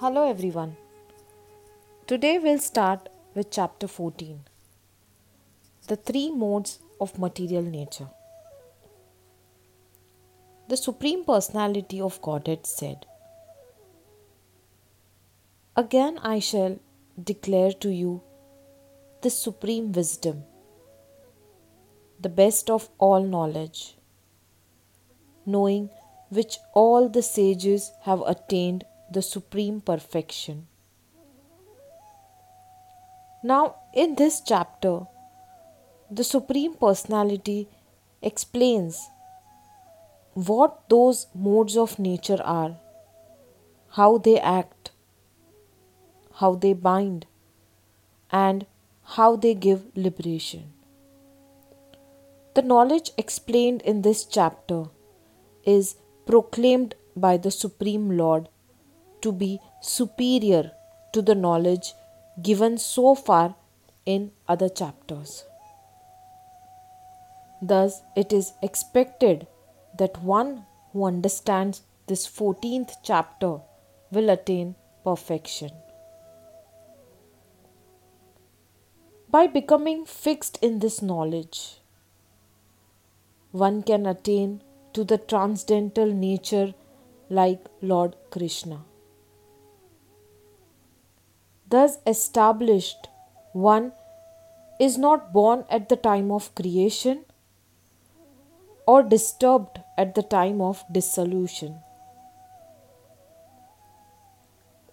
Hello everyone. Today we'll start with chapter 14 The Three Modes of Material Nature. The Supreme Personality of Godhead said, Again I shall declare to you the supreme wisdom, the best of all knowledge, knowing which all the sages have attained the supreme perfection. Now, in this chapter, the Supreme Personality explains what those modes of nature are, how they act, how they bind, and how they give liberation. The knowledge explained in this chapter is proclaimed by the Supreme Lord to be superior to the knowledge given so far in other chapters. Thus, it is expected that one who understands this 14th chapter will attain perfection. By becoming fixed in this knowledge, one can attain to the transcendental nature like Lord Krishna. Thus established, one is not born at the time of creation or disturbed at the time of dissolution.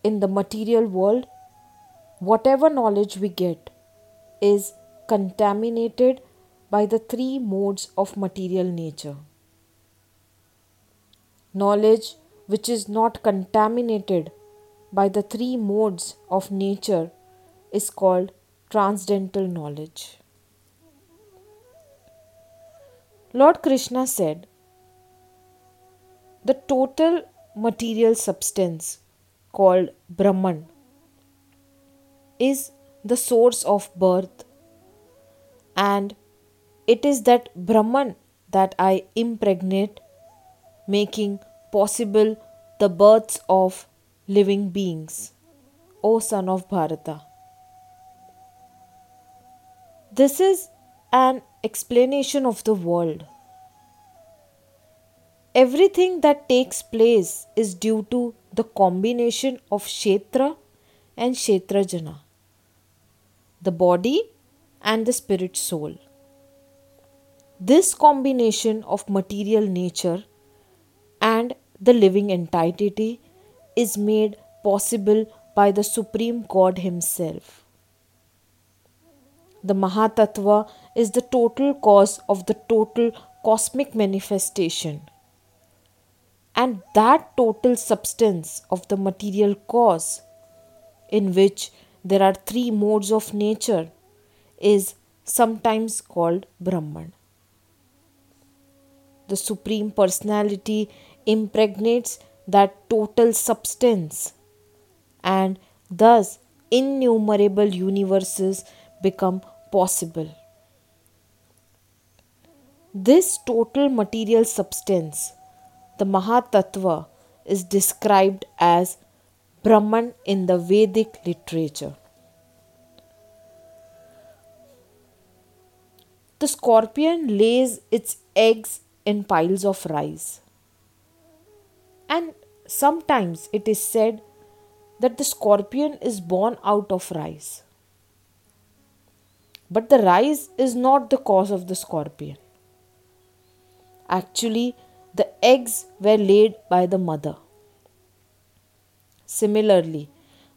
In the material world, whatever knowledge we get is contaminated by the three modes of material nature. Knowledge which is not contaminated by the three modes of nature is called transcendental knowledge. Lord Krishna said, The total material substance called Brahman is the source of birth, and it is that Brahman that I impregnate, making possible the births of living beings, O son of Bharata. This is an explanation of the world. Everything that takes place is due to the combination of Kshetra and Kshetrajna, the body and the spirit soul. This combination of material nature and the living entity is made possible by the Supreme God Himself. The Mahatattva is the total cause of the total cosmic manifestation. And that total substance of the material cause, in which there are three modes of nature, is sometimes called Brahman. The Supreme Personality impregnates that total substance, and thus innumerable universes become possible. This total material substance, the Mahatattva, is described as Brahman in the Vedic literature. The scorpion lays its eggs in piles of rice. And sometimes it is said that the scorpion is born out of rice. But the rice is not the cause of the scorpion. Actually, the eggs were laid by the mother. Similarly,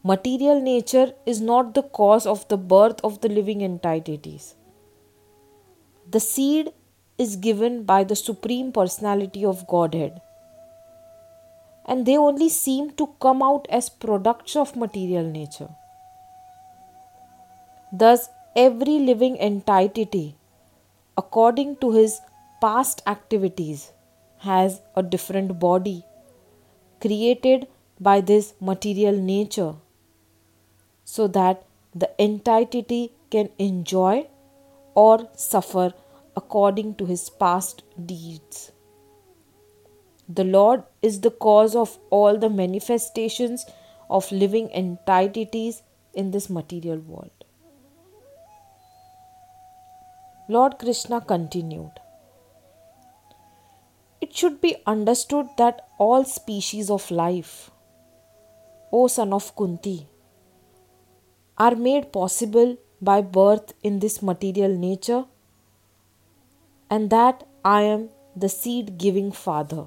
material nature is not the cause of the birth of the living entities. The seed is given by the Supreme Personality of Godhead and they only seem to come out as products of material nature. Thus, every living entity, according to his past activities, has a different body created by this material nature so that the entity can enjoy or suffer according to his past deeds. The Lord is the cause of all the manifestations of living entities in this material world. Lord Krishna continued It should be understood that all species of life, O son of Kunti, are made possible by birth in this material nature, and that I am the seed giving father.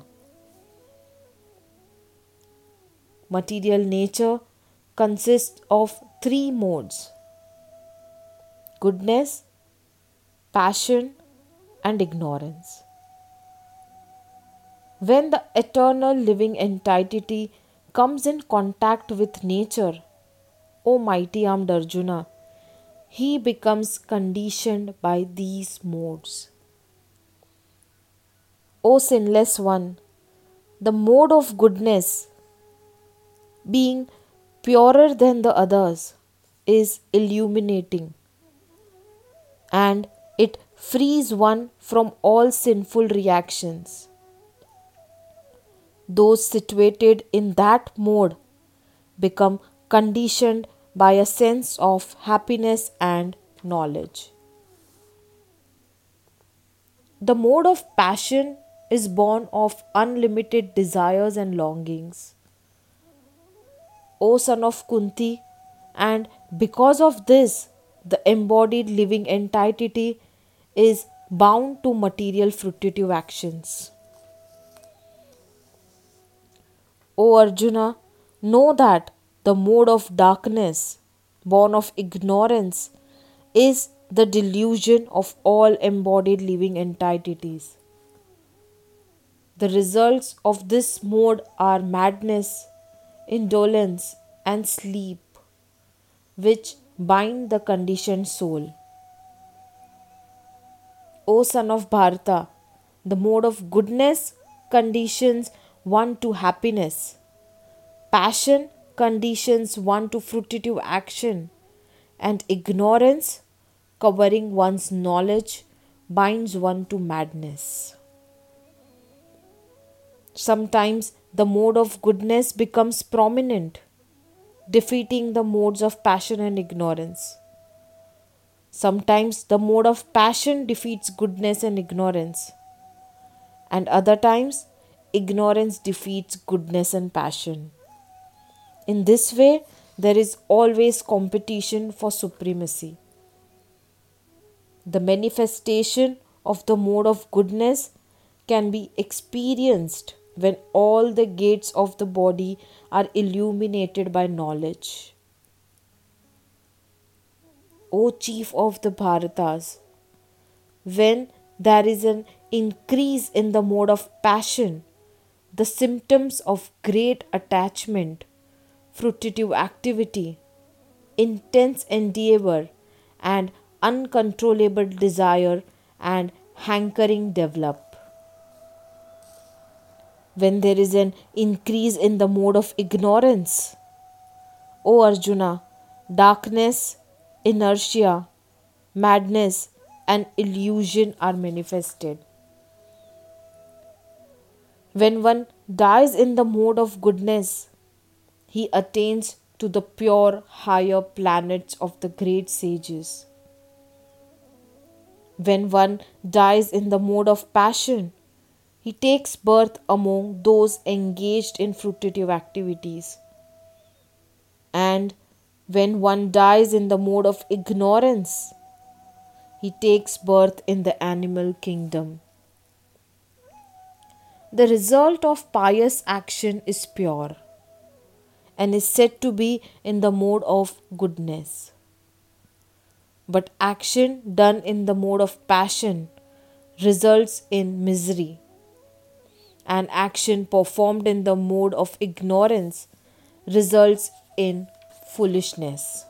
Material nature consists of three modes goodness, passion, and ignorance. When the eternal living entity comes in contact with nature, O mighty armed Arjuna, he becomes conditioned by these modes. O sinless one, the mode of goodness, being purer than the others, is illuminating and it frees one from all sinful reactions. Those situated in that mode become conditioned by a sense of happiness and knowledge. The mode of passion is born of unlimited desires and longings. O son of Kunti, and because of this, the embodied living entity is bound to material fruitive actions. O Arjuna, know that the mode of darkness, born of ignorance, is the delusion of all embodied living entities. The results of this mode are madness, indolence, and sleep, which bind the conditioned soul. O son of Bharata, the mode of goodness conditions one to happiness. Passion conditions one to fruitive action. And ignorance, covering one's knowledge, binds one to madness. Sometimes the mode of goodness becomes prominent, defeating the modes of passion and ignorance. Sometimes the mode of passion defeats goodness and ignorance, and other times ignorance defeats goodness and passion. In this way, there is always competition for supremacy. The manifestation of the mode of goodness can be experienced when all the gates of the body are illuminated by knowledge. O chief of the Bharatas, when there is an increase in the mode of passion, the symptoms of great attachment, fruitive activity, intense endeavor, and uncontrollable desire and hankering develop. When there is an increase in the mode of ignorance, O Arjuna, darkness inertia, madness, and illusion are manifested. When one dies in the mode of goodness, he attains to the pure higher planets of the great sages. When one dies in the mode of passion, he takes birth among those engaged in fruitive activities. And when one dies in the mode of ignorance, he takes birth in the animal kingdom. The result of pious action is pure and is said to be in the mode of goodness. But action done in the mode of passion results in misery, and action performed in the mode of ignorance results in foolishness.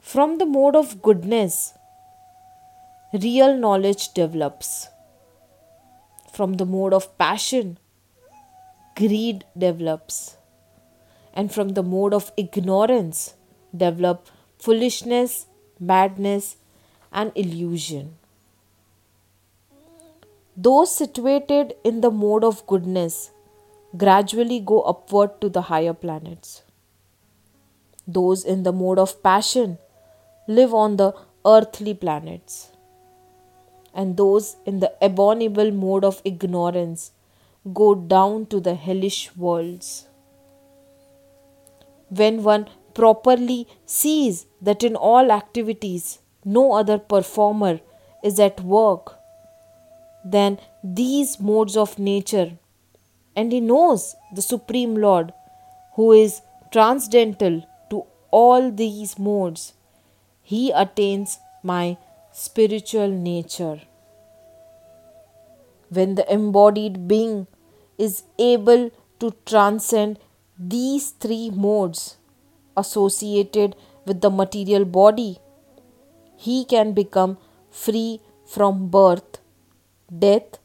From the mode of goodness, real knowledge develops. From the mode of passion, greed develops. And from the mode of ignorance, develop foolishness, madness, and illusion. Those situated in the mode of goodness gradually go upward to the higher planets. Those in the mode of passion live on the earthly planets, and those in the abominable mode of ignorance go down to the hellish worlds. When one properly sees that in all activities no other performer is at work than these modes of nature, and he knows the Supreme Lord who is transcendental to all these modes, he attains my spiritual nature. When the embodied being is able to transcend these three modes associated with the material body, he can become free from birth, death,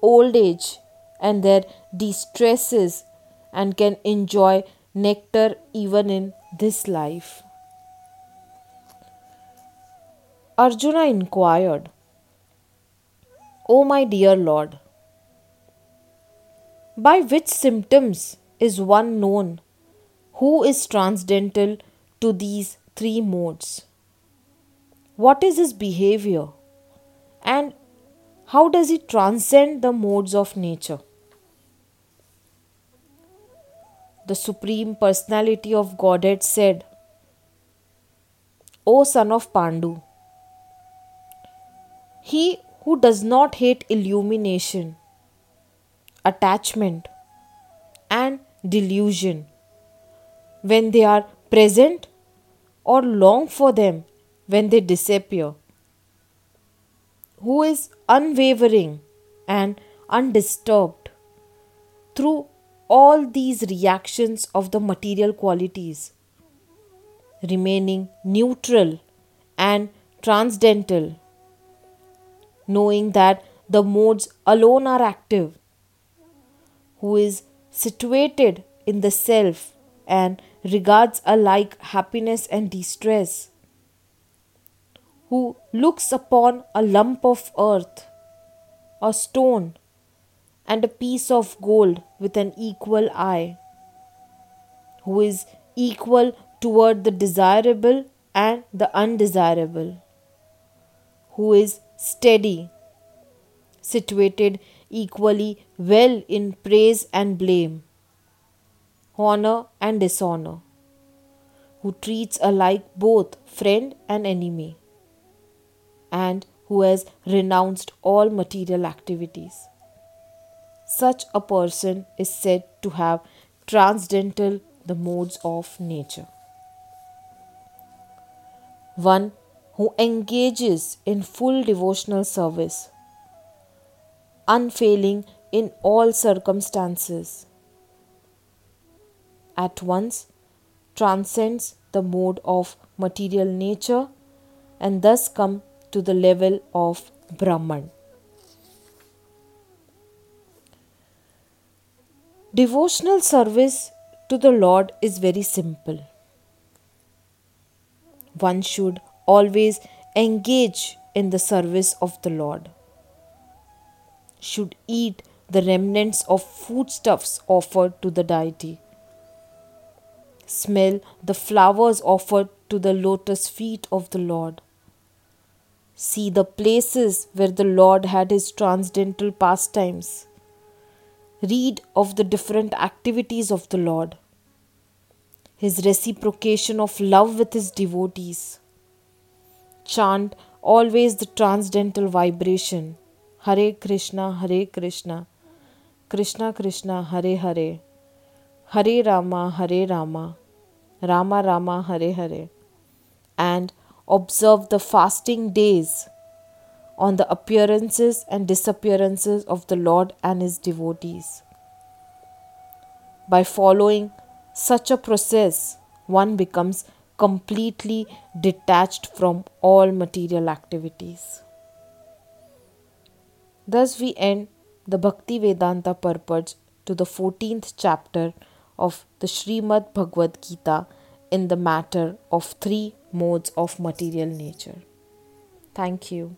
old age, and their distresses and can enjoy nectar even in this life. Arjuna inquired, O my dear Lord, by which symptoms is one known who is transcendental to these three modes? What is his behavior? And how does it transcend the modes of nature? The Supreme Personality of Godhead said, O son of Pandu, he who does not hate illumination, attachment, and delusion when they are present or long for them when they disappear, who is unwavering and undisturbed through all these reactions of the material qualities, remaining neutral and transcendental, knowing that the modes alone are active, who is situated in the self and regards alike happiness and distress, who looks upon a lump of earth, a stone, and a piece of gold with an equal eye, who is equal toward the desirable and the undesirable, who is steady, situated equally well in praise and blame, honor and dishonor, who treats alike both friend and enemy, and who has renounced all material activities. Such a person is said to have transcendental the modes of nature. One who engages in full devotional service, unfailing in all circumstances, at once transcends the mode of material nature and thus come to the level of Brahman. Devotional service to the Lord is very simple. One should always engage in the service of the Lord, should eat the remnants of foodstuffs offered to the deity, smell the flowers offered to the lotus feet of the Lord, see the places where the Lord had his transcendental pastimes. Read of the different activities of the Lord, His reciprocation of love with His devotees. Chant always the transcendental vibration. Hare Krishna, Hare Krishna, Krishna Krishna, Hare Hare, Hare Rama, Hare Rama, Rama Rama, Hare Hare, and observe the fasting days on the appearances and disappearances of the Lord and His devotees. By following such a process, one becomes completely detached from all material activities. Thus, we end the Bhaktivedanta purport to the 14th chapter of the Srimad Bhagavad Gita in the matter of three modes of material nature. Thank you.